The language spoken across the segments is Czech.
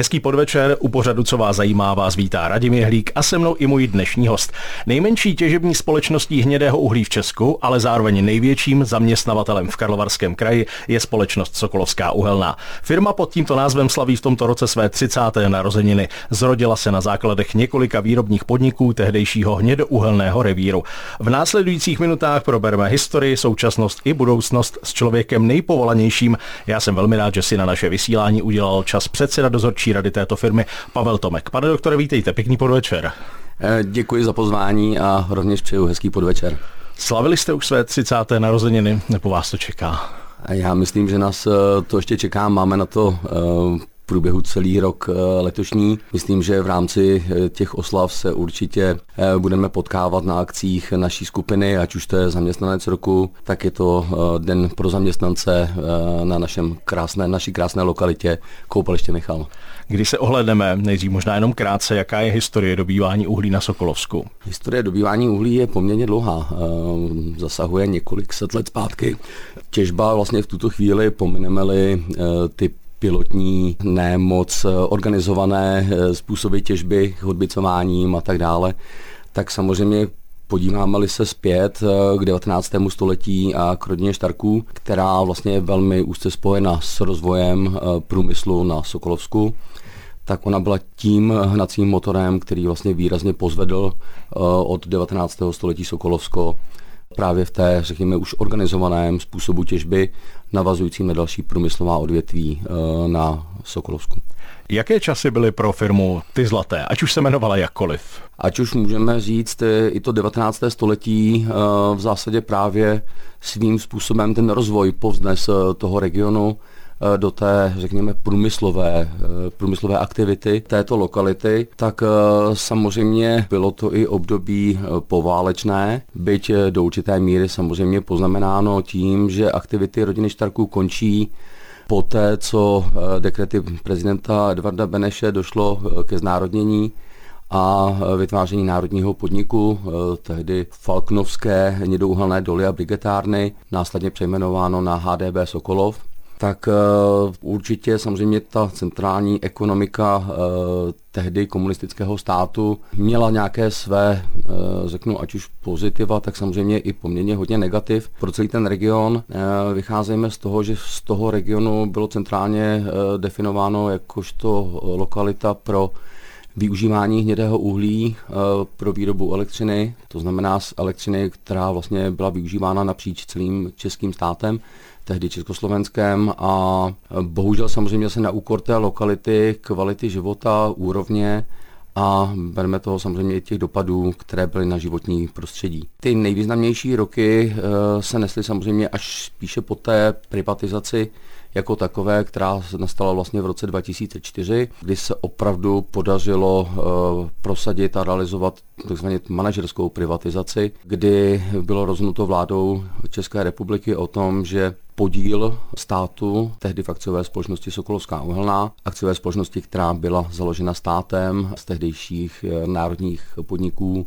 Hezký podvečer, u pořadu Co vás zajímá vás vítá Radim Jehlík a se mnou i můj dnešní host. Nejmenší těžební společností hnědého uhlí v Česku, ale zároveň největším zaměstnavatelem v Karlovarském kraji je společnost Sokolovská uhelná. Firma pod tímto názvem slaví v tomto roce své 30. narozeniny. Zrodila se na základech několika výrobních podniků tehdejšího hnědouhelného revíru. V následujících minutách probereme historii, současnost i budoucnost s člověkem nejpovolanějším. Já jsem velmi rád, že si na naše vysílání udělal čas předseda dozorčí rady této firmy Pavel Tomek. Pane doktore, vítejte, pěkný podvečer. Eh, děkuji za pozvání a rovněž přeju hezký podvečer. Slavili jste už své 30. narozeniny, nebo vás to čeká? Já myslím, že nás eh, to ještě čeká. Máme na to eh, průběhu celý rok letošní. Myslím, že v rámci těch oslav se určitě budeme potkávat na akcích naší skupiny, ať už to je zaměstnanec roku, tak je to den pro zaměstnance na našem krásné, naší krásné lokalitě Koupaliště Michal. Když se ohledneme, nejdřív možná jenom krátce, jaká je historie dobývání uhlí na Sokolovsku? Historie dobývání uhlí je poměrně dlouhá. Eh, zasahuje několik set let zpátky. Těžba vlastně v tuto chvíli, pomineme-li eh, ty pilotní, nemoc organizované eh, způsoby těžby, hodbicováním a tak dále, tak samozřejmě Podíváme-li se zpět k 19. století a k rodině Štarků, která vlastně je velmi úzce spojena s rozvojem průmyslu na Sokolovsku, tak ona byla tím hnacím motorem, který vlastně výrazně pozvedl eh, od 19. století Sokolovsko právě v té, řekněme, už organizovaném způsobu těžby, navazujícím na další průmyslová odvětví eh, na Sokolovsku. Jaké časy byly pro firmu ty zlaté, ať už se jmenovala jakkoliv? Ať už můžeme říct, eh, i to 19. století v zásadě právě svým způsobem ten rozvoj povznes toho regionu Eh, do té, řekněme, průmyslové, eh, průmyslové aktivity této lokality, tak eh, samozřejmě bylo to i období poválečné, byť do určité míry samozřejmě poznamenáno tím, že aktivity rodiny Štarků končí poté, co dekrety prezidenta Edvarda Beneše došlo ke znárodnění a vytváření národního podniku, tehdy Falknovské hnědouhelné doly a brigetárny, následně přejmenováno na HDB Sokolov tak uh, určitě samozřejmě ta centrální ekonomika uh, tehdy komunistického státu měla nějaké své, uh, řeknu, ať už pozitiva, tak samozřejmě i poměrně hodně negativ pro celý ten region. Vycházejme z toho, že z toho regionu bylo centrálně definováno jakožto lokalita pro využívání hnědého uhlí pro výrobu elektřiny, to znamená z elektřiny, která vlastně byla využívána napříč celým českým státem tehdy Československém a bohužel samozřejmě se na úkor té lokality, kvality života, úrovně a bereme toho samozřejmě i těch dopadů, které byly na životní prostředí. Ty nejvýznamnější roky eh, se nesly samozřejmě až spíše po té privatizaci jako takové, která nastala vlastně v roce 2004, kdy se opravdu podařilo uh, prosadit a realizovat takzvaně manažerskou privatizaci, kdy bylo rozhodnuto vládou České republiky o tom, že podíl státu, tehdy v akciové společnosti Sokolovská uhelná, akciové společnosti, která byla založena státem z tehdejších eh, národních podniků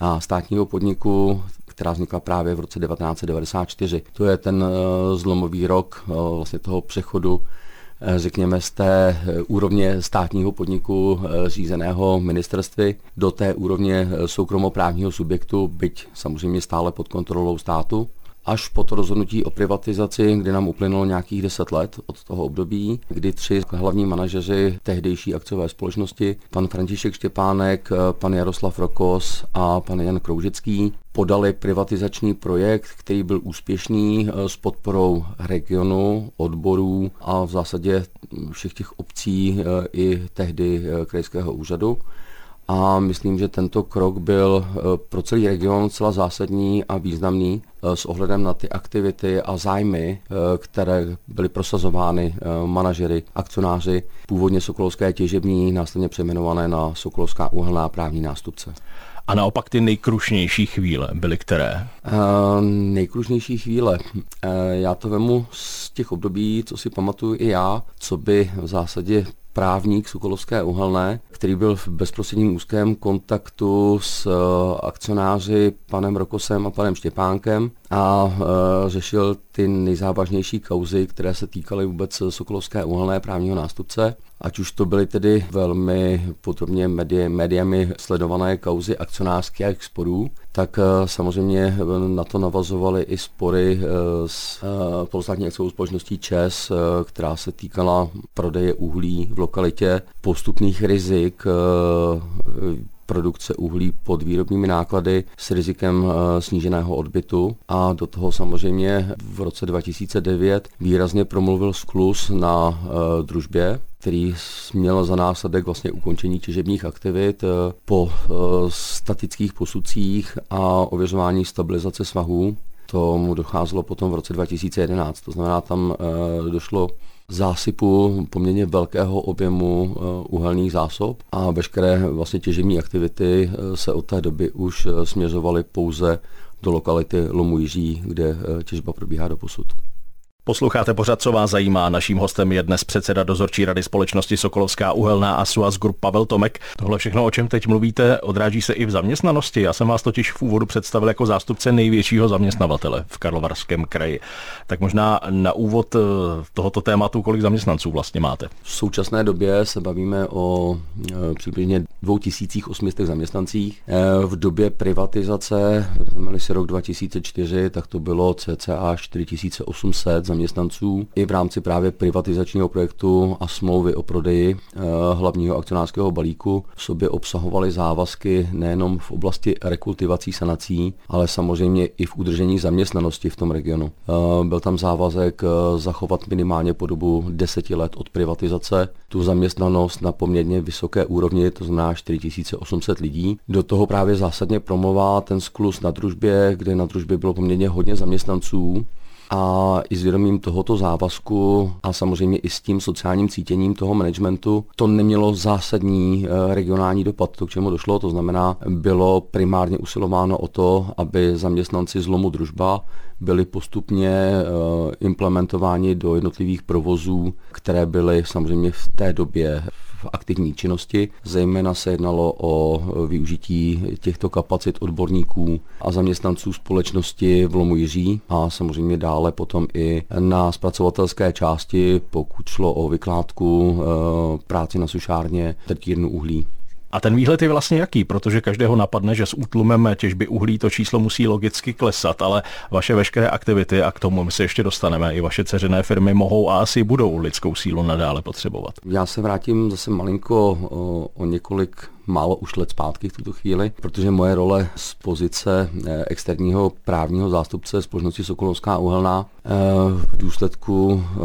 a státního podniku, která vznikla právě v roce 1994. To je ten eh, zlomový rok eh, vlastně toho přechodu eh, řekněme, z té úrovně státního podniku řízeného ministerství do té úrovně soukromoprávního subjektu, byť samozřejmě stále pod kontrolou státu až po to rozhodnutí o privatizaci, kdy nám uplynulo nějakých deset let od toho období, kdy tři hlavní manažeři tehdejší akciové společnosti, pan František Štěpánek, pan Jaroslav Rokos a pan Jan Kroužický, podali privatizační projekt, který byl úspěšný eh, s podporou regionu, odborů a v zásadě všech těch obcí eh, i tehdy eh, krajského úřadu. A myslím, že tento krok byl pro celý region celá zásadní a významný s ohledem na ty aktivity a zájmy, eh, které byly prosazovány manažery, akcionáři, původně Sokolovské těžební, následně přejmenované na Sokolovská uhelná právní nástupce. A naopak ty nejkrušnější chvíle byly které? Uh, nejkrušnější chvíle. Uh, já to vemu z těch období, co si pamatuju i já, co by v zásadě právník Sokolovské uhelné, který byl v bezprostředním úzkém kontaktu s eh, akcionáři panem Rokosem a panem Štěpánkem a e, řešil ty nejzávažnější kauzy, které se týkaly vůbec Sokolovské uhelné právního nástupce. ať už to byly tedy velmi podrobně médi, médiami sledované kauzy akcionářských sporů, tak eh, samozřejmě na to navazovaly i spory s polostátní akciovou společností ČES, která se týkala prodeje uhlí v lokalitě, postupných rizik, produkce uhlí pod výrobními náklady s rizikem eh, sníženého odbytu. A do toho samozřejmě v roce 2009 výrazně promluvil sklus na eh, družbě, který měl za následek vlastně ukončení těžebních aktivit eh, po statických posudcích a ověřování stabilizace svahů. Tomu docházelo potom v roce 2011. To znamená, tam došlo zásypu poměrně velkého objemu eh, uhelných zásob a veškeré vlastně těžební aktivity eh, se od té doby už eh, směřovaly pouze do lokality Lomu Jiří, kde těžba probíhá do posud. Posloucháte pořad, co vás zajímá. Naším hostem je dnes předseda dozorčí rady společnosti Sokolovská uhelná a Suaz Group Pavel Tomek. Tohle všechno, o čem teď mluvíte, odráží se i v zaměstnanosti. Já jsem vás totiž v úvodu představil jako zástupce největšího zaměstnavatele v Karlovarském kraji. Tak možná na úvod eh, tohoto tématu, kolik zaměstnanců vlastně máte? V současné době se bavíme o e, přibližně 2800 zaměstnancích. E, v době privatizace, vezmeme si rok 2004, tak to bylo cca 4800 zaměstnanců i v rámci právě privatizačního projektu a smlouvy o prodeji eh, hlavního akcionářského balíku v sobě obsahovaly závazky nejenom v oblasti rekultivací sanací, ale samozřejmě i v udržení zaměstnanosti v tom regionu. Eh, byl tam závazek eh, zachovat minimálně po dobu deseti let od privatizace tu zaměstnanost na poměrně vysoké úrovni, to znamená 4800 lidí. Do toho právě zásadně promluvá ten sklus na družbě, kde na družbě bylo poměrně hodně zaměstnanců a i s vědomím tohoto závazku a samozřejmě i s tím sociálním cítěním toho managementu to nemělo zásadní eh, regionální dopad, to k čemu došlo, to znamená, bylo primárně usilováno o to, aby zaměstnanci zlomu družba byli postupně eh, implementováni do jednotlivých provozů, které byly samozřejmě v té době v aktivní činnosti. Zejména se jednalo o využití těchto kapacit odborníků a zaměstnanců společnosti v Lomu Jiří a samozřejmě dále potom i na zpracovatelské části, pokud šlo o vykládku, eh, práci na sušárně, trtírnu uhlí. A ten výhled je vlastně jaký? Protože každého napadne, že s útlumem těžby uhlí to číslo musí logicky klesat, ale vaše veškeré aktivity, a k tomu my se ještě dostaneme, i vaše ceřené firmy mohou a asi budou lidskou sílu nadále potřebovat. Já se vrátím zase malinko o, o několik málo už let zpátky v tuto chvíli, protože moje role z pozice eh, externího právního zástupce společnosti Sokolovská uhelná eh, v důsledku eh,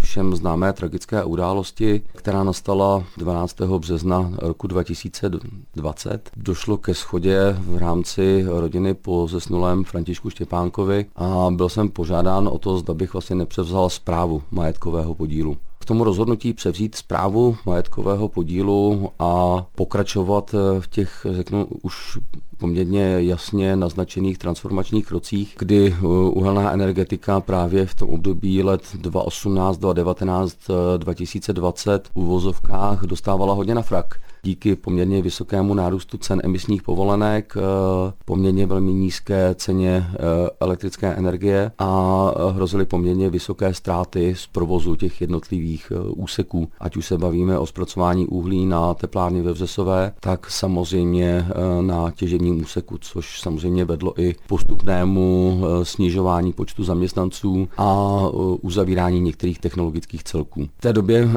všem známé tragické události, která nastala 12. března roku 2020, došlo ke schodě v rámci rodiny po zesnulém Františku Štěpánkovi a byl jsem požádán o to, zda bych vlastně nepřevzal zprávu majetkového podílu tomu rozhodnutí převzít zprávu majetkového podílu a pokračovat v těch, řeknu, už poměrně jasně naznačených transformačních krocích, kdy eh, uhelná energetika právě v tom období let 2018, 2019, 2020 v uvozovkách dostávala hodně na frak díky poměrně vysokému nárůstu cen emisních povolenek, eh, poměrně velmi nízké ceně eh, elektrické energie a hrozily poměrně vysoké ztráty z provozu těch jednotlivých eh, úseků. Ať už se bavíme o zpracování uhlí na teplárně ve Vřesové, tak samozřejmě na těžebním úseku, což samozřejmě vedlo i postupnému snižování počtu zaměstnanců a uzavírání některých technologických celků. V té době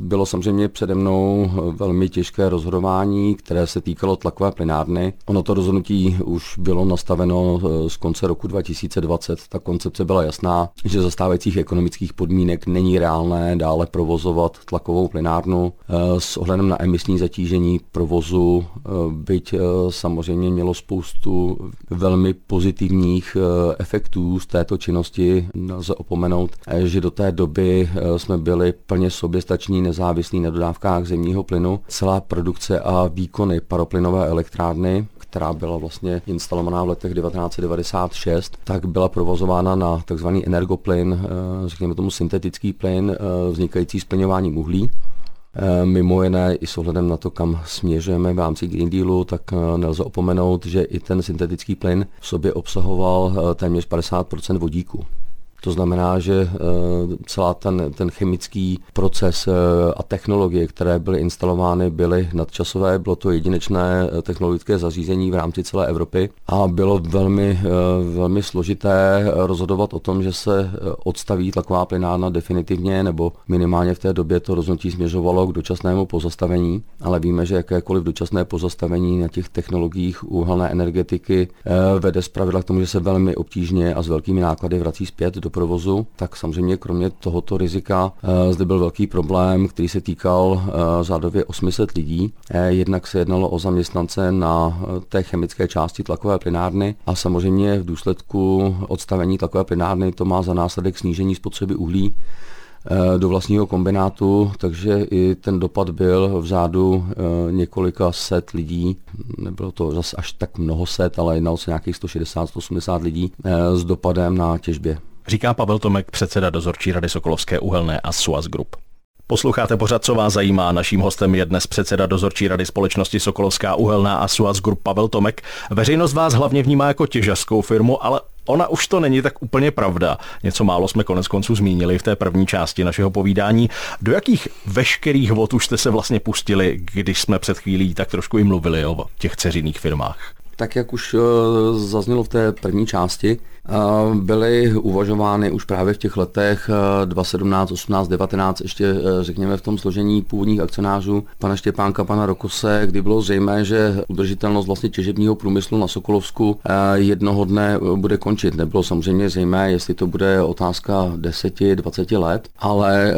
bylo samozřejmě přede mnou velmi těžké rozhodování, které se týkalo tlakové plynárny. Ono to rozhodnutí už bylo nastaveno eh, z konce roku 2020. Ta koncepce byla jasná, že za stávajících ekonomických podmínek není reálné dále provozovat tlakovou plynárnu. Eh, s ohledem na emisní zatížení provozu, eh, byť samozřejmě mělo spoustu velmi pozitivních efektů z této činnosti, nelze opomenout, že do té doby jsme byli plně soběstační, nezávislí na dodávkách zemního plynu. Celá produkce a výkony paroplynové elektrárny, která byla vlastně instalovaná v letech 1996, tak byla provozována na tzv. energoplyn, eh, řekněme tomu syntetický plyn, eh, vznikající splňováním uhlí. Eh, mimo jiné i s ohledem na to, kam směřujeme v rámci Green Dealu, tak nelze opomenout, že i ten syntetický plyn v sobě obsahoval téměř 50% vodíku. To znamená, že celá ten, ten chemický proces a technologie, které byly instalovány, byly nadčasové. Bylo to jedinečné technologické zařízení v rámci celé Evropy a bylo velmi, velmi složité rozhodovat o tom, že se odstaví tlaková plynárna definitivně, nebo minimálně v té době to rozhodnutí směřovalo k dočasnému pozastavení, ale víme, že jakékoliv dočasné pozastavení na těch technologiích uhelné energetiky eh, vede zpravidla k tomu, že se velmi obtížně a s velkými náklady vrací zpět do provozu, tak samozřejmě kromě tohoto rizika eh, zde byl velký problém, který se týkal eh, řádově 800 lidí. Jednak se jednalo o zaměstnance na té chemické části tlakové plynárny a samozřejmě v důsledku odstavení tlakové plynárny to má za následek snížení spotřeby uhlí Eh, do vlastního kombinátu, takže i ten dopad byl v řádu eh, několika set lidí, nebylo to zase až tak mnoho set, ale jednalo se nějakých 160-180 lidí eh, s dopadem na těžbě. Říká Pavel Tomek, předseda dozorčí rady Sokolovské uhelné a Suaz Group. Posloucháte pořád, co vás zajímá. Naším hostem je dnes předseda dozorčí rady společnosti Sokolovská uhelná a Suaz Group Pavel Tomek. Veřejnost vás hlavně vnímá jako těžařskou firmu, ale ona už to není tak úplně pravda. Něco málo jsme konec konců zmínili v té první části našeho povídání. Do jakých veškerých vod už jste se vlastně pustili, když jsme před chvílí tak trošku i mluvili o těch ceřiných firmách? Tak jak už eh, zaznělo v té první části, byly uvažovány už právě v těch letech 2017, 18, 19, ještě eh, řekněme v tom složení původních akcionářů pana Štěpánka, pana Rokose, kdy bylo zřejmé, že udržitelnost vlastně těžebního průmyslu na Sokolovsku eh, jednoho dne eh, bude končit. Nebylo samozřejmě zřejmé, jestli to bude otázka 10, 20 let, ale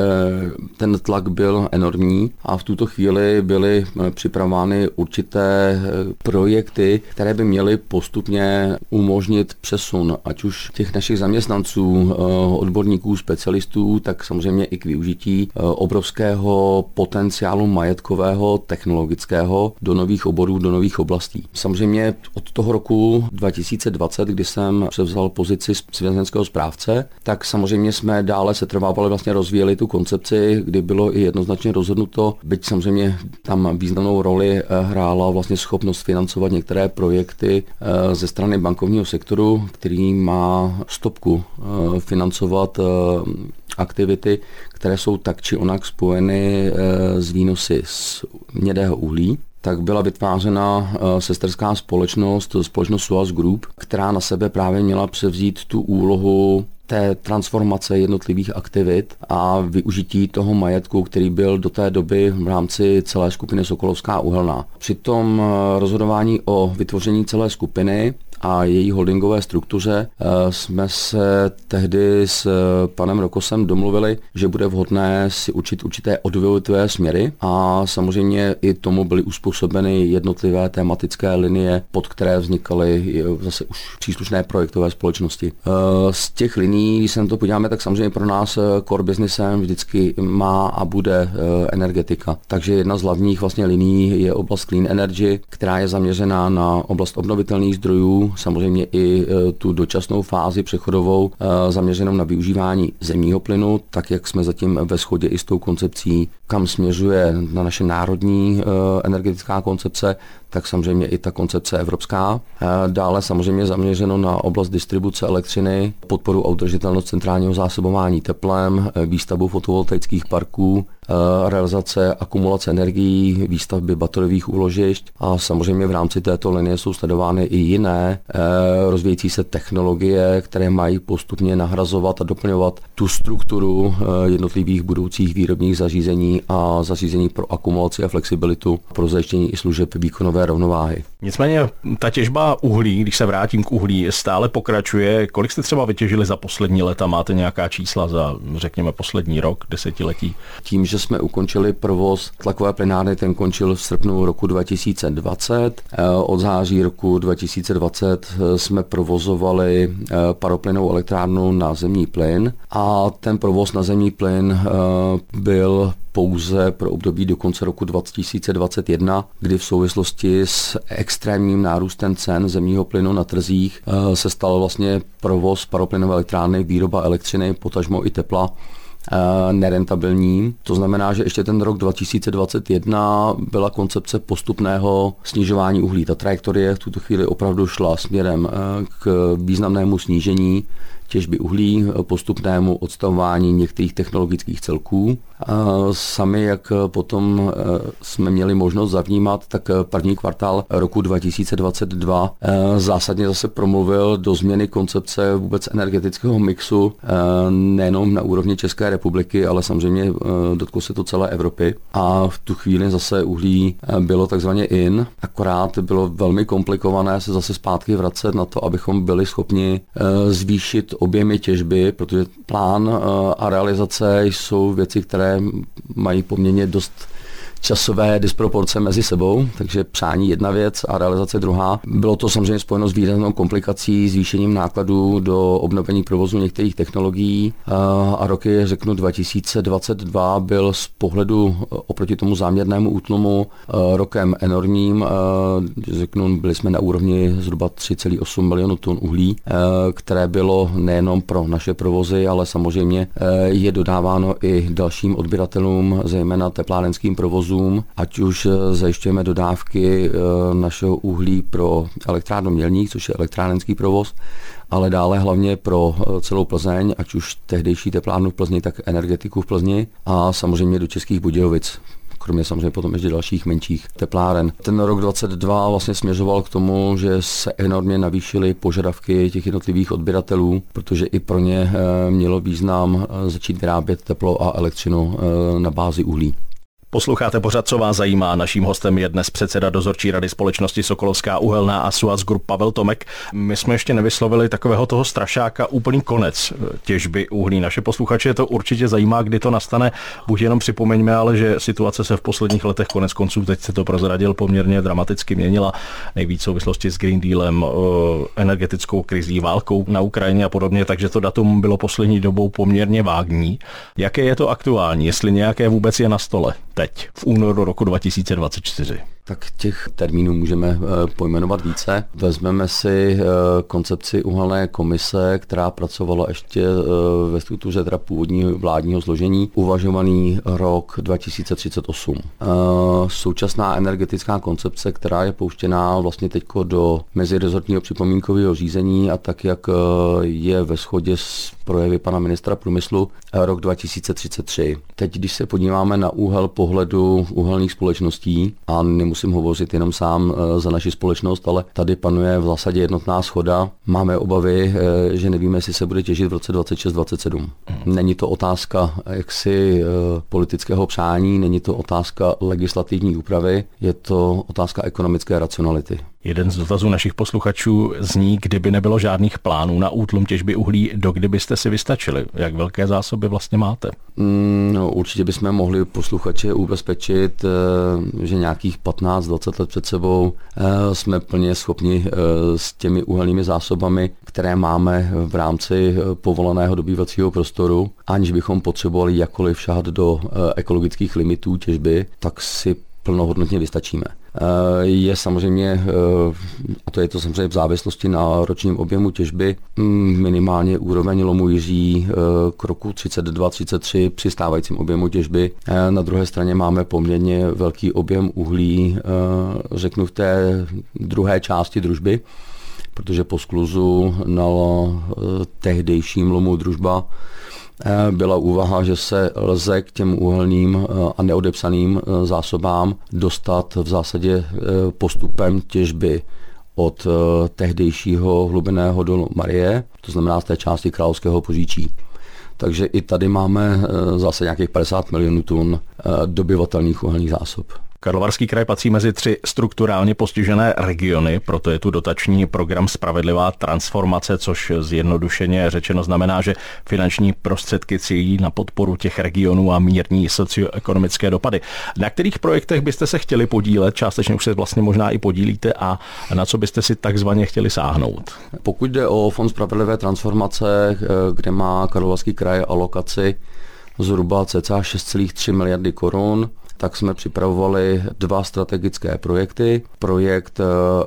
ten tlak byl enormní a v tuto chvíli byly připravovány určité projekty, které by měly postupně umožnit přesun, ať už těch našich zaměstnanců, eh, odborníků, specialistů, tak samozřejmě i k využití eh, obrovského potenciálu majetkového, technologického do nových oborů, do nových oblastí. Samozřejmě od toho roku 2020, kdy jsem převzal pozici svězenského správce, tak samozřejmě jsme dále se trvávali, vlastně rozvíjeli tu koncepci, kdy bylo i jednoznačně rozhodnuto, byť samozřejmě tam významnou roli eh, hrála vlastně schopnost financovat některé projekty ze strany bankovního sektoru, který má stopku eh, financovat eh, aktivity, které jsou tak či onak spojeny eh, s výnosy z mědého uhlí tak byla vytvářena sesterská společnost, společnost Suaz Group, která na sebe právě měla převzít tu úlohu té transformace jednotlivých aktivit a využití toho majetku, který byl do té doby v rámci celé skupiny Sokolovská uhelná. Při tom rozhodování o vytvoření celé skupiny a její holdingové struktuře eh, jsme se tehdy s eh, panem Rokosem domluvili, že bude vhodné si učit určité odvětvé směry a samozřejmě i tomu byly uspůsobeny jednotlivé tematické linie, pod které vznikaly eh, zase už příslušné projektové společnosti. Z těch liní, když se na to podíváme, tak samozřejmě pro nás core businessem vždycky má a bude energetika. Takže jedna z hlavních vlastně liní je oblast Clean Energy, která je zaměřená na oblast obnovitelných zdrojů, samozřejmě i e, tu dočasnou fázi přechodovou e, zaměřenou na využívání zemního plynu, tak jak jsme zatím ve shodě i s tou koncepcí, kam směřuje na naše národní e, energetická koncepce, tak samozřejmě i ta koncepce evropská. Dále samozřejmě zaměřeno na oblast distribuce elektřiny, podporu a udržitelnost centrálního zásobování teplem, výstavbu fotovoltaických parků, realizace akumulace energií, výstavby bateriových úložišť a samozřejmě v rámci této linie jsou sledovány i jiné rozvíjející se technologie, které mají postupně nahrazovat a doplňovat tu strukturu jednotlivých budoucích výrobních zařízení a zařízení pro akumulaci a flexibilitu pro zajištění i služeb výkonové cenové rovnováhy. Nicméně ta těžba uhlí, když se vrátím k uhlí, stále pokračuje. Kolik jste třeba vytěžili za poslední leta? Máte nějaká čísla za, řekněme, poslední rok, desetiletí? Tím, že jsme ukončili provoz tlakové plenárny, ten končil v srpnu roku 2020. Eh, od září roku 2020 eh, jsme provozovali eh, paroplynou elektrárnu na zemní plyn a ten provoz na zemní plyn byl pouze pro období do konce roku 2021, kdy v souvislosti s extrémním nárůstem cen zemního plynu na trzích eh, se stal vlastně provoz paroplynové elektrárny, výroba elektřiny, potažmo i tepla eh, nerentabilní. To znamená, že ještě ten rok 2021 byla koncepce postupného snižování uhlí. Ta trajektorie v tuto chvíli opravdu šla směrem eh, k významnému snížení těžby uhlí, postupnému odstavování některých technologických celků. Sami, jak potom jsme měli možnost zavnímat, tak první kvartál roku 2022 zásadně zase promluvil do změny koncepce vůbec energetického mixu, nejenom na úrovni České republiky, ale samozřejmě dotklo se to celé Evropy. A v tu chvíli zase uhlí bylo takzvaně in, akorát bylo velmi komplikované se zase zpátky vracet na to, abychom byli schopni zvýšit objemy těžby, protože plán a realizace jsou věci, které mají poměrně dost časové disproporce mezi sebou, takže přání jedna věc a realizace druhá. Bylo to samozřejmě spojeno s výraznou komplikací, zvýšením nákladů do obnovení provozu některých technologií a roky, řeknu 2022, byl z pohledu oproti tomu záměrnému útlumu rokem enormním. Řeknu, byli jsme na úrovni zhruba 3,8 milionů tun uhlí, které bylo nejenom pro naše provozy, ale samozřejmě je dodáváno i dalším odběratelům, zejména teplárenským provozům provozům, ať už eh, zajišťujeme dodávky eh, našeho uhlí pro elektrárnu Mělník, což je elektrárenský provoz, ale dále hlavně pro eh, celou Plzeň, ať už tehdejší teplárnu v Plzni, tak energetiku v Plzni a samozřejmě do Českých Budějovic kromě samozřejmě potom ještě dalších menších tepláren. Ten rok 22 vlastně směřoval k tomu, že se enormně navýšily požadavky těch jednotlivých odběratelů, protože i pro ně mělo význam začít vyrábět teplo a elektřinu na bázi uhlí. Posloucháte pořad, co vás zajímá. Naším hostem je dnes předseda dozorčí rady společnosti Sokolovská uhelná a Suaz Group Pavel Tomek. My jsme ještě nevyslovili takového toho strašáka úplný konec těžby uhlí. Naše posluchače to určitě zajímá, kdy to nastane. Buď jenom připomeňme, ale že situace se v posledních letech konec konců, teď se to prozradil, poměrně dramaticky měnila. Nejvíc v souvislosti s Green Dealem, energetickou krizí, válkou na Ukrajině a podobně, takže to datum bylo poslední dobou poměrně vágní. Jaké je to aktuální, jestli nějaké vůbec je na stole? Teď, v únoru roku 2024? Tak těch termínů můžeme eh, pojmenovat více. Vezmeme si eh, koncepci uhelné komise, která pracovala ještě eh, ve struktuře teda původního vládního složení, uvažovaný rok 2038. Současná energetická koncepce, která je pouštěná vlastně teď do mezirezortního připomínkového řízení a tak, jak je ve shodě s projevy pana ministra průmyslu rok 2033. Teď, když se podíváme na úhel pohledu uhelných společností a nemusím hovořit jenom sám eh, za naši společnost, ale tady panuje v zásadě jednotná schoda. Máme obavy, eh, že nevíme, jestli se bude těžit v roce 26-27. Není to otázka jaksi eh, politického přání, není to otázka legislativní úpravy, je to otázka ekonomické racionality. Jeden z dotazů našich posluchačů zní, kdyby nebylo žádných plánů na útlum těžby uhlí, do kdy byste si vystačili? Jak velké zásoby vlastně máte? Mm, no, určitě bychom mohli posluchače ubezpečit, že nějakých 15-20 let před sebou eh, jsme plně schopni eh, s těmi uhelnými zásobami, které máme v rámci povoleného dobývacího prostoru, aniž bychom potřebovali jakkoliv šahat do ekologických limitů těžby, tak si plnohodnotně vystačíme. Eh, je samozřejmě, eh, a to je to samozřejmě v závislosti na ročním objemu těžby, mm, minimálně úroveň lomu jiří eh, k roku 32-33 při stávajícím objemu těžby. Na druhé straně máme poměrně velký objem uhlí, řeknu v té druhé části družby, protože po skluzu na tehdejším lomu družba Eh, byla úvaha, že se lze k těm uhelným eh, a neodepsaným eh, zásobám dostat v zásadě postupem těžby od tehdejšího hlubeného dolu Marie, to znamená z té části Královského poříčí. Takže i tady máme zase nějakých 50 milionů tun dobyvatelných uhelných zásob. Karlovarský kraj patří mezi tři strukturálně postižené regiony, proto je tu dotační program Spravedlivá transformace, což zjednodušeně řečeno znamená, že finanční prostředky cílí na podporu těch regionů a mírní socioekonomické dopady. Na kterých projektech byste se chtěli podílet, částečně už se vlastně možná i podílíte a na co byste si takzvaně chtěli sáhnout? Pokud jde o Fond Spravedlivé transformace, kde má Karlovarský kraj alokaci zhruba cca 6,3 miliardy korun tak jsme připravovali dva strategické projekty. Projekt eh,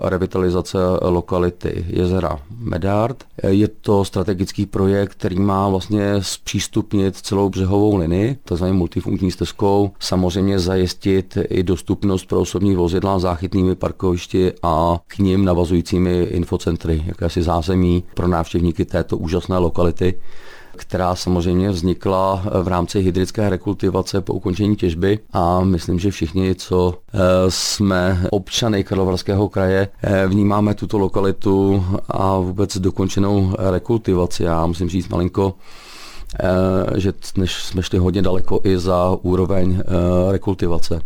revitalizace lokality jezera Medard. Je to strategický projekt, který má vlastně zpřístupnit celou břehovou linii, tzv. multifunkční stezkou, samozřejmě zajistit i dostupnost pro osobní vozidla záchytnými parkovišti a k ním navazujícími infocentry, jakési zázemí pro návštěvníky této úžasné lokality která samozřejmě vznikla v rámci hydrické rekultivace po ukončení těžby a myslím, že všichni, co eh, jsme občany Karlovarského kraje, eh, vnímáme tuto lokalitu a vůbec dokončenou rekultivaci. Já musím říct malinko, eh, že než jsme šli hodně daleko i za úroveň rekultivace.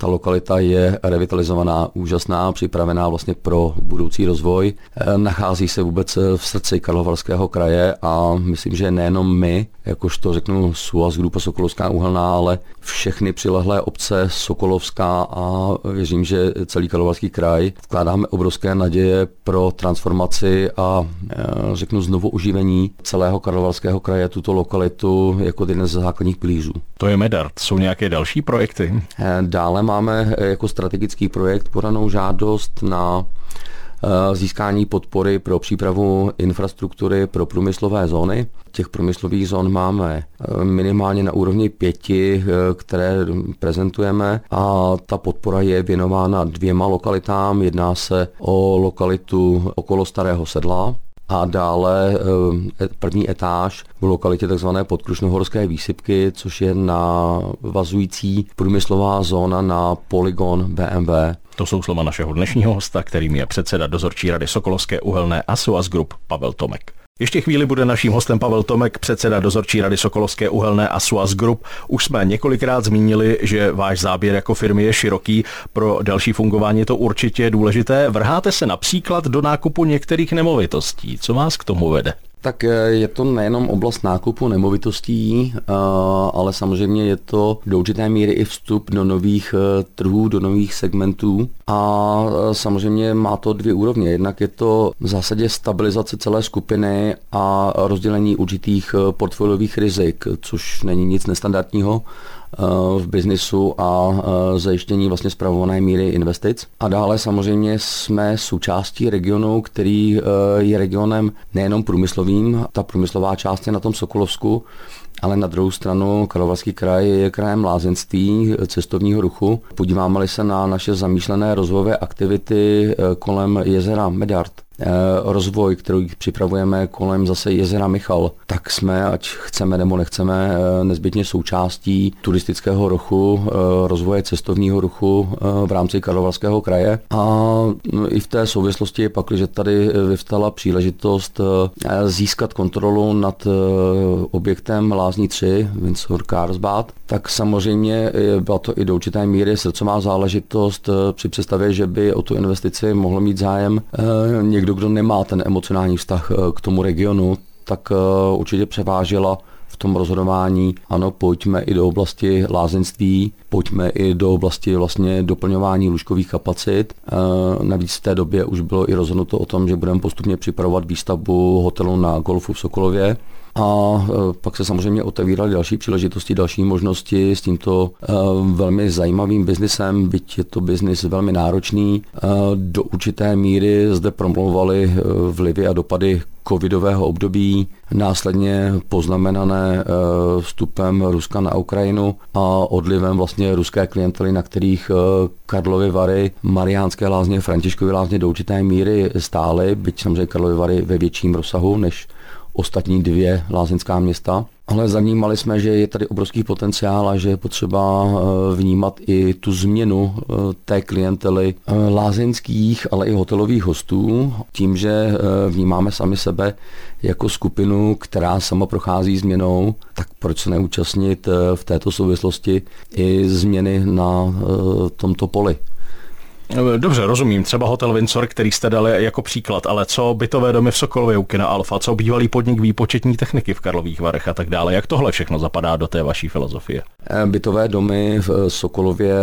Ta lokalita je revitalizovaná, úžasná, připravená vlastně pro budoucí rozvoj. E, nachází se vůbec v srdci Karlovarského kraje a myslím, že nejenom my, jakožto řeknu SUAS Grupa Sokolovská uhelná, ale všechny přilehlé obce Sokolovská a věřím, že celý Karlovarský kraj vkládáme obrovské naděje pro transformaci a e, řeknu znovu oživení celého Karlovarského kraje, tuto lokalitu jako jeden z základních pilířů. To je Medard. Jsou nějaké další projekty? E, dále máme jako strategický projekt podanou žádost na Eh, získání podpory pro přípravu infrastruktury pro průmyslové zóny. Těch průmyslových zón máme eh, minimálně na úrovni pěti, eh, které prezentujeme a ta podpora je věnována dvěma lokalitám. Jedná se o lokalitu okolo Starého sedla, a dále první etáž v lokalitě tzv. podkrušnohorské výsypky, což je navazující průmyslová zóna na poligon BMW. To jsou slova našeho dnešního hosta, kterým je předseda dozorčí rady Sokolovské uhelné a Group Pavel Tomek. Ještě chvíli bude naším hostem Pavel Tomek, předseda dozorčí rady Sokolovské uhelné a SOAS Group. Už jsme několikrát zmínili, že váš záběr jako firmy je široký. Pro další fungování je to určitě důležité. Vrháte se například do nákupu některých nemovitostí. Co vás k tomu vede? Tak eh, je to nejenom oblast nákupu nemovitostí, eh, ale samozřejmě je to do určité míry i vstup do nových eh, trhů, do nových segmentů a samozřejmě má to dvě úrovně. Jednak je to v zásadě stabilizace celé skupiny a rozdělení určitých portfoliových rizik, což není nic nestandardního v biznisu a zajištění vlastně zpravované míry investic. A dále samozřejmě jsme součástí regionu, který je regionem nejenom průmyslovým, ta průmyslová část je na tom Sokolovsku, ale na druhou stranu Karlovarský kraj je krajem lázeňství, cestovního ruchu. Podíváme-li se na naše zamýšlené rozvojové aktivity kolem jezera Medard, rozvoj, který připravujeme kolem zase jezera Michal, tak jsme, ať chceme nebo nechceme, eh, nezbytně součástí turistického ruchu, eh, rozvoje cestovního ruchu v rámci Karlovarského kraje. A no, i v té souvislosti pak, že tady vyvstala příležitost získat kontrolu nad objektem Lázní 3, Windsor Carlsbad, tak samozřejmě byla to i do určité míry srdcová záležitost při představě, že by o tu investici mohl mít zájem někdo někdo, kdo nemá ten emocionální vztah eh, k tomu regionu, tak eh, určitě převážela v tom rozhodování, ano, pojďme i do oblasti lázeňství, pojďme i do oblasti vlastně doplňování lůžkových kapacit. Eh, navíc v té době už bylo i rozhodnuto o tom, že budeme postupně připravovat výstavbu hotelu na golfu v Sokolově. A pak se samozřejmě otevíraly další příležitosti, další možnosti s tímto velmi zajímavým biznisem, byť je to biznis velmi náročný. Do určité míry zde promlouvaly vlivy a dopady covidového období, následně poznamenané vstupem Ruska na Ukrajinu a odlivem vlastně ruské klientely, na kterých Karlovy Vary, Mariánské lázně, Františkovy lázně do určité míry stály, byť samozřejmě Karlovy Vary ve větším rozsahu než ostatní dvě lázeňská města. Ale zavnímali jsme, že je tady obrovský potenciál a že je potřeba eh, vnímat i tu změnu eh, té klientely eh, lázeňských, ale i hotelových hostů, tím, že vnímáme sami sebe jako skupinu, která sama prochází změnou, tak proč se neúčastnit v této souvislosti i změny na tomto poli. Dobře, rozumím. Třeba hotel Windsor, který jste dali jako příklad, ale co bytové domy v Sokolově u Kina Alfa, co bývalý podnik výpočetní techniky v Karlových Varech a tak dále. Jak tohle všechno zapadá do té vaší filozofie? Eh, bytové domy v Sokolově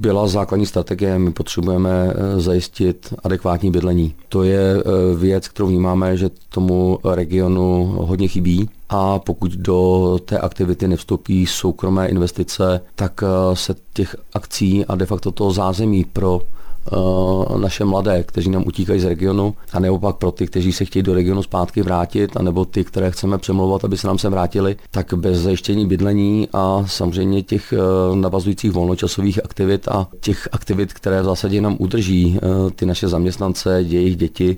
byla základní strategie. My potřebujeme eh, zajistit adekvátní bydlení. To je eh, věc, kterou vnímáme, že tomu regionu hodně chybí a pokud do té aktivity nevstoupí soukromé investice, tak se těch akcí a de facto toho zázemí pro naše mladé, kteří nám utíkají z regionu, a neopak pro ty, kteří se chtějí do regionu zpátky vrátit, anebo ty, které chceme přemlouvat, aby se nám sem vrátili, tak bez zajištění bydlení a samozřejmě těch uh, navazujících volnočasových aktivit a těch aktivit, které v zásadě nám udrží uh, ty naše zaměstnance, jejich děti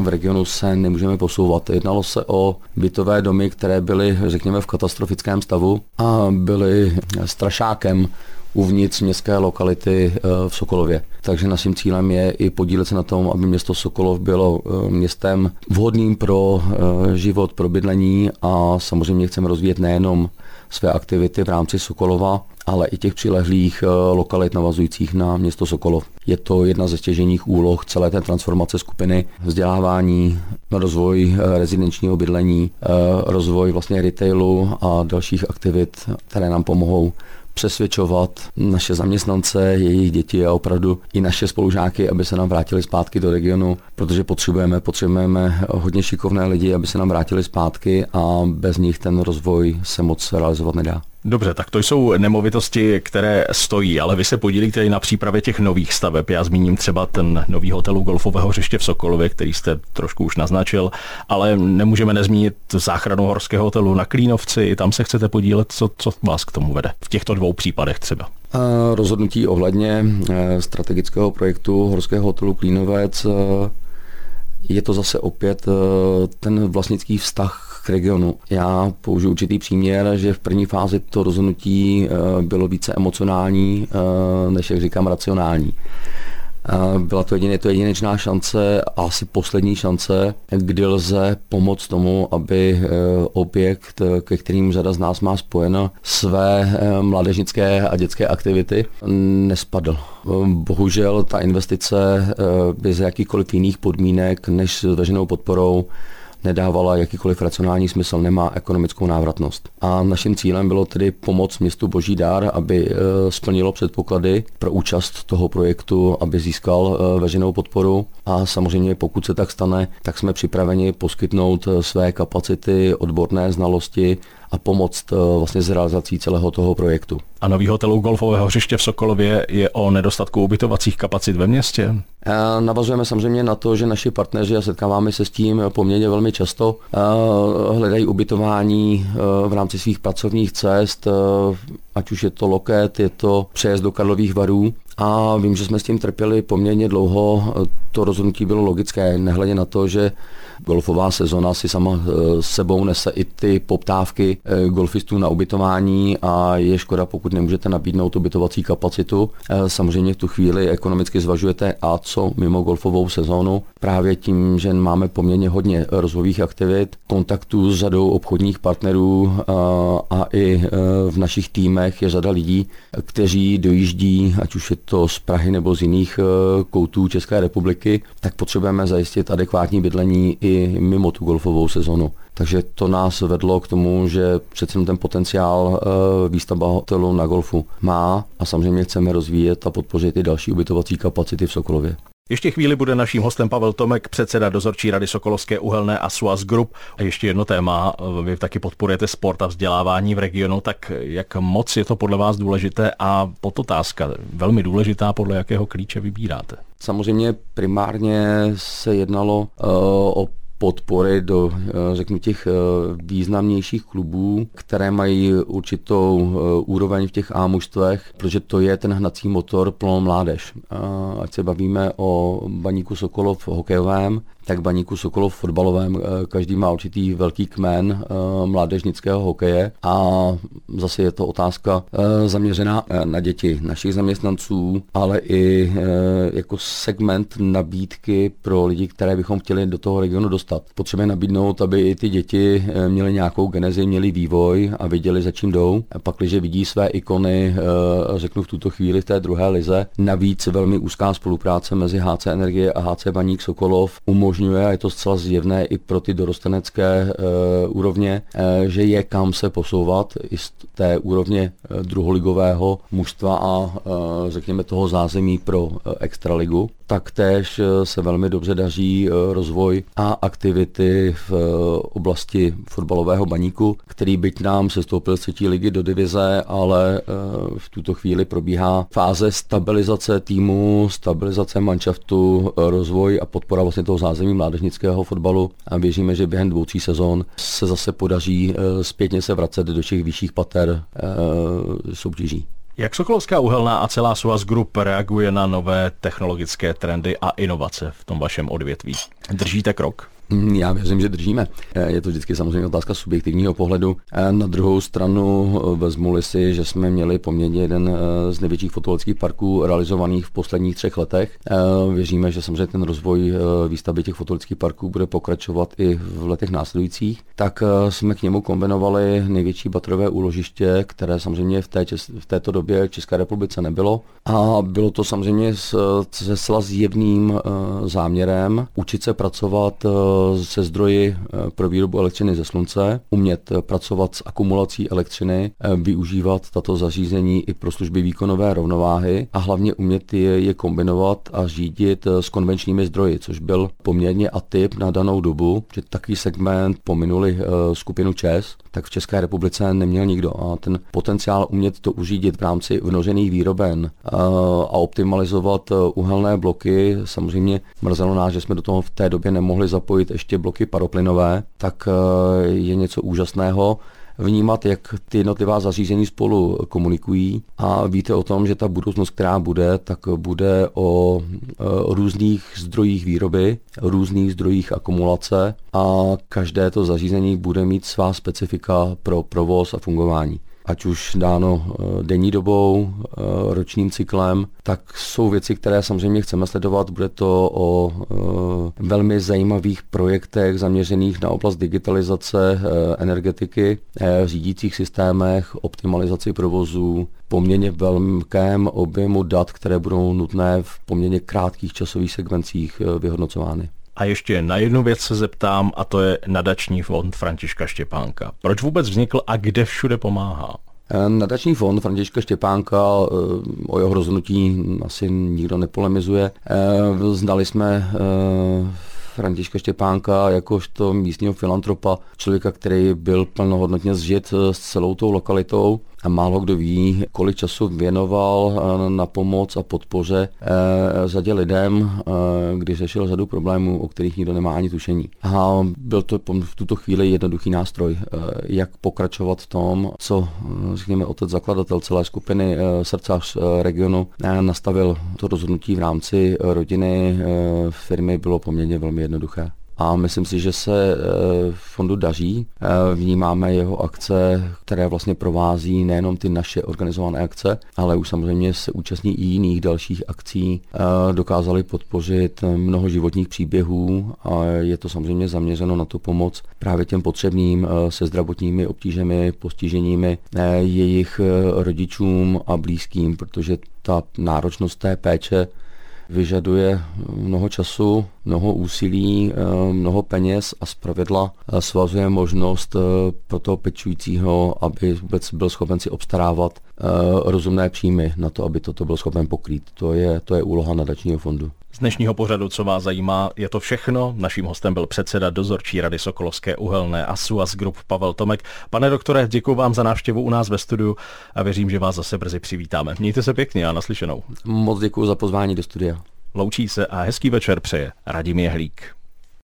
v regionu se nemůžeme posouvat. Jednalo se o bytové domy, které byly, řekněme, v katastrofickém stavu a byly strašákem uvnitř městské lokality eh, v Sokolově. Takže naším cílem je i podílet se na tom, aby město Sokolov bylo eh, městem vhodným pro eh, život, pro bydlení a samozřejmě chceme rozvíjet nejenom své aktivity v rámci Sokolova, ale i těch přilehlých lokalit navazujících na město Sokolov. Je to jedna ze stěženích úloh celé té transformace skupiny, vzdělávání, rozvoj rezidenčního bydlení, rozvoj vlastně retailu a dalších aktivit, které nám pomohou přesvědčovat naše zaměstnance, jejich děti a opravdu i naše spolužáky, aby se nám vrátili zpátky do regionu, protože potřebujeme, potřebujeme hodně šikovné lidi, aby se nám vrátili zpátky a bez nich ten rozvoj se moc realizovat nedá. Dobře, tak to jsou nemovitosti, které stojí, ale vy se podílíte i na přípravě těch nových staveb. Já zmíním třeba ten nový hotel golfového hřiště v Sokolově, který jste trošku už naznačil, ale nemůžeme nezmínit záchranu horského hotelu na Klínovci. Tam se chcete podílet, co, co vás k tomu vede v těchto dvou případech třeba? Rozhodnutí ohledně eh, strategického projektu horského hotelu Klínovec eh, je to zase opět eh, ten vlastnický vztah k regionu. Já použiju určitý příměr, že v první fázi to rozhodnutí eh, bylo více emocionální, eh, než jak říkám racionální. Eh, byla to jedině, to jedinečná šance, asi poslední šance, kdy lze pomoct tomu, aby objekt, ke kterým řada z nás má spojeno své mládežnické a dětské aktivity, nespadl. Bohužel ta investice bez jakýchkoliv jiných podmínek než s veřejnou podporou nedávala jakýkoliv racionální smysl, nemá ekonomickou návratnost. A naším cílem bylo tedy pomoct městu Boží dár, aby e, splnilo předpoklady pro účast toho projektu, aby získal e, veřejnou podporu a samozřejmě pokud se tak stane, tak jsme připraveni poskytnout e, své kapacity, odborné znalosti a pomoct vlastně s realizací celého toho projektu. A nový hotel u golfového hřiště v Sokolově je o nedostatku ubytovacích kapacit ve městě? Navazujeme samozřejmě na to, že naši partneři, a setkáváme se s tím poměrně velmi často, hledají ubytování v rámci svých pracovních cest, ať už je to loket, je to přejezd do Karlových varů. A vím, že jsme s tím trpěli poměrně dlouho. To rozhodnutí bylo logické, nehledě na to, že golfová sezona si sama s sebou nese i ty poptávky golfistů na ubytování a je škoda, pokud nemůžete nabídnout ubytovací kapacitu. Eh, samozřejmě v tu chvíli ekonomicky zvažujete a co mimo golfovou sezónu. Právě tím, že máme poměrně hodně rozvojových aktivit, kontaktů s řadou obchodních partnerů a, eh, i eh, v našich týmech je řada lidí, kteří dojíždí, ať už je to z Prahy nebo z jiných koutů České republiky, tak potřebujeme zajistit adekvátní bydlení i mimo tu golfovou sezonu. Takže to nás vedlo k tomu, že přece ten potenciál eh, výstavba hotelu na golfu má a samozřejmě chceme rozvíjet a podpořit i další ubytovací kapacity v Sokolově. Ještě chvíli bude naším hostem Pavel Tomek, předseda dozorčí rady Sokolovské uhelné a Suaz Group. A ještě jedno téma, vy taky podporujete sport a vzdělávání v regionu, tak jak moc je to podle vás důležité a podotázka, velmi důležitá, podle jakého klíče vybíráte? Samozřejmě primárně se jednalo uh, o podpory do, eh, řeknu, těch eh, významnějších klubů, které mají určitou eh, úroveň v těch A protože to je ten hnací motor pro mládež. Ať se bavíme o Baníku Sokolov hokejovém, tak Baníku Sokolov fotbalovém eh, každý má určitý velký kmen eh, mládežnického hokeje a zase je to otázka eh, zaměřená na děti našich zaměstnanců, ale i jako segment nabídky pro lidi, které bychom chtěli do toho regionu dostat. Potřebujeme nabídnout, aby i ty děti měly nějakou genezi, měly vývoj a viděli, za čím jdou. A pak, když vidí své ikony, řeknu v tuto chvíli v té druhé lize, navíc velmi úzká spolupráce mezi HC Energie a HC Baník Sokolov umožňuje umožňuje, a je to zcela zjevné i pro ty dorostenecké úrovně, že je kam se posouvat i z té úrovně druholigového mužstva a řekněme toho zázemí pro extraligu. Taktéž se velmi dobře daří rozvoj a aktivity v oblasti fotbalového baníku, který byť nám se stoupil z třetí ligy do divize, ale v tuto chvíli probíhá fáze stabilizace týmu, stabilizace manšaftu, rozvoj a podpora vlastně toho zázemí mládežnického fotbalu a věříme, že během dvou, tří sezon se zase podaří eh, zpětně se vracet do těch vyšších pater eh, soutěží. Jak Sokolovská uhelná a celá Suaz Group reaguje na nové technologické trendy a inovace v tom vašem odvětví? Držíte krok? Mm, já věřím, že držíme. Eh, je to vždycky samozřejmě otázka subjektivního pohledu. Eh, na druhou stranu eh, vezmu si, že jsme měli poměrně jeden z největších fotologických parků realizovaných v posledních třech letech. Věříme, že samozřejmě ten rozvoj výstavby těch fotologických parků bude pokračovat i v letech následujících. Tak jsme k němu kombinovali největší baterové úložiště, které samozřejmě v, té, v této době v České republice nebylo. A bylo to samozřejmě se zjevným záměrem učit se pracovat se zdroji eh, pro výrobu elektřiny ze slunce, umět eh, pracovat s akumulací elektřiny, eh, využívat tato zařízení i pro služby výkonové rovnováhy a hlavně umět je, je kombinovat a řídit s konvenčními zdroji, což byl poměrně atyp na danou dobu, že takový segment pominuli skupinu ČES, tak v České republice neměl nikdo. A ten potenciál umět to uřídit v rámci vnořených výroben a optimalizovat uhelné bloky, samozřejmě mrzelo nás, že jsme do toho v té době nemohli zapojit ještě bloky paroplynové, tak eh, je něco úžasného vnímat, jak ty jednotlivá zařízení spolu komunikují. A víte o tom, že ta budoucnost, která bude, tak bude o eh, různých zdrojích výroby, různých zdrojích akumulace a každé to zařízení bude mít svá specifika pro provoz a fungování ať už dáno eh, denní dobou, eh, ročním cyklem, tak jsou věci, které samozřejmě chceme sledovat. Bude to o eh, velmi zajímavých projektech zaměřených na oblast digitalizace energetiky, řídících systémech, optimalizaci provozů, poměrně velkém objemu dat, které budou nutné v poměrně krátkých časových sekvencích vyhodnocovány. A ještě na jednu věc se zeptám, a to je nadační fond Františka Štěpánka. Proč vůbec vznikl a kde všude pomáhá? Eh, nadační fond Františka Štěpánka, eh, o jeho rozhodnutí asi nikdo nepolemizuje. Eh, znali jsme Františka Štěpánka jakožto místního filantropa, člověka, který byl plnohodnotně zžit s celou tou lokalitou a málo kdo ví, kolik času věnoval eh, na pomoc a podpoře eh, řadě lidem, eh, když řešil řadu problémů, o kterých nikdo nemá ani tušení. A byl to v tuto chvíli jednoduchý nástroj, jak pokračovat v tom, co, řekněme, otec zakladatel celé skupiny srdcař regionu nastavil to rozhodnutí v rámci rodiny firmy, bylo poměrně velmi jednoduché a myslím si, že se eh, fondu daří. Eh, vnímáme jeho akce, které vlastně provází nejenom ty naše organizované akce, ale už samozřejmě se účastní i jiných dalších akcí. Eh, dokázali podpořit mnoho životních příběhů a je to samozřejmě zaměřeno na tu pomoc právě těm potřebným se zdravotními obtížemi, postiženími jejich rodičům a blízkým, protože ta náročnost té péče vyžaduje mnoho času, mnoho úsilí, eh, mnoho peněz a zpravidla eh, svazuje možnost eh, pro toho pečujícího, aby vůbec byl schopen si obstarávat rozumné příjmy na to, aby toto byl schopen pokrýt. To je, to je úloha nadačního fondu. Z dnešního pořadu, co vás zajímá, je to všechno. Naším hostem byl předseda dozorčí rady Sokolovské uhelné a Suaz Group Pavel Tomek. Pane doktore, děkuji vám za návštěvu u nás ve studiu a věřím, že vás zase brzy přivítáme. Mějte se pěkně a naslyšenou. Moc děkuji za pozvání do studia. Loučí se a hezký večer přeje Radim Jehlík.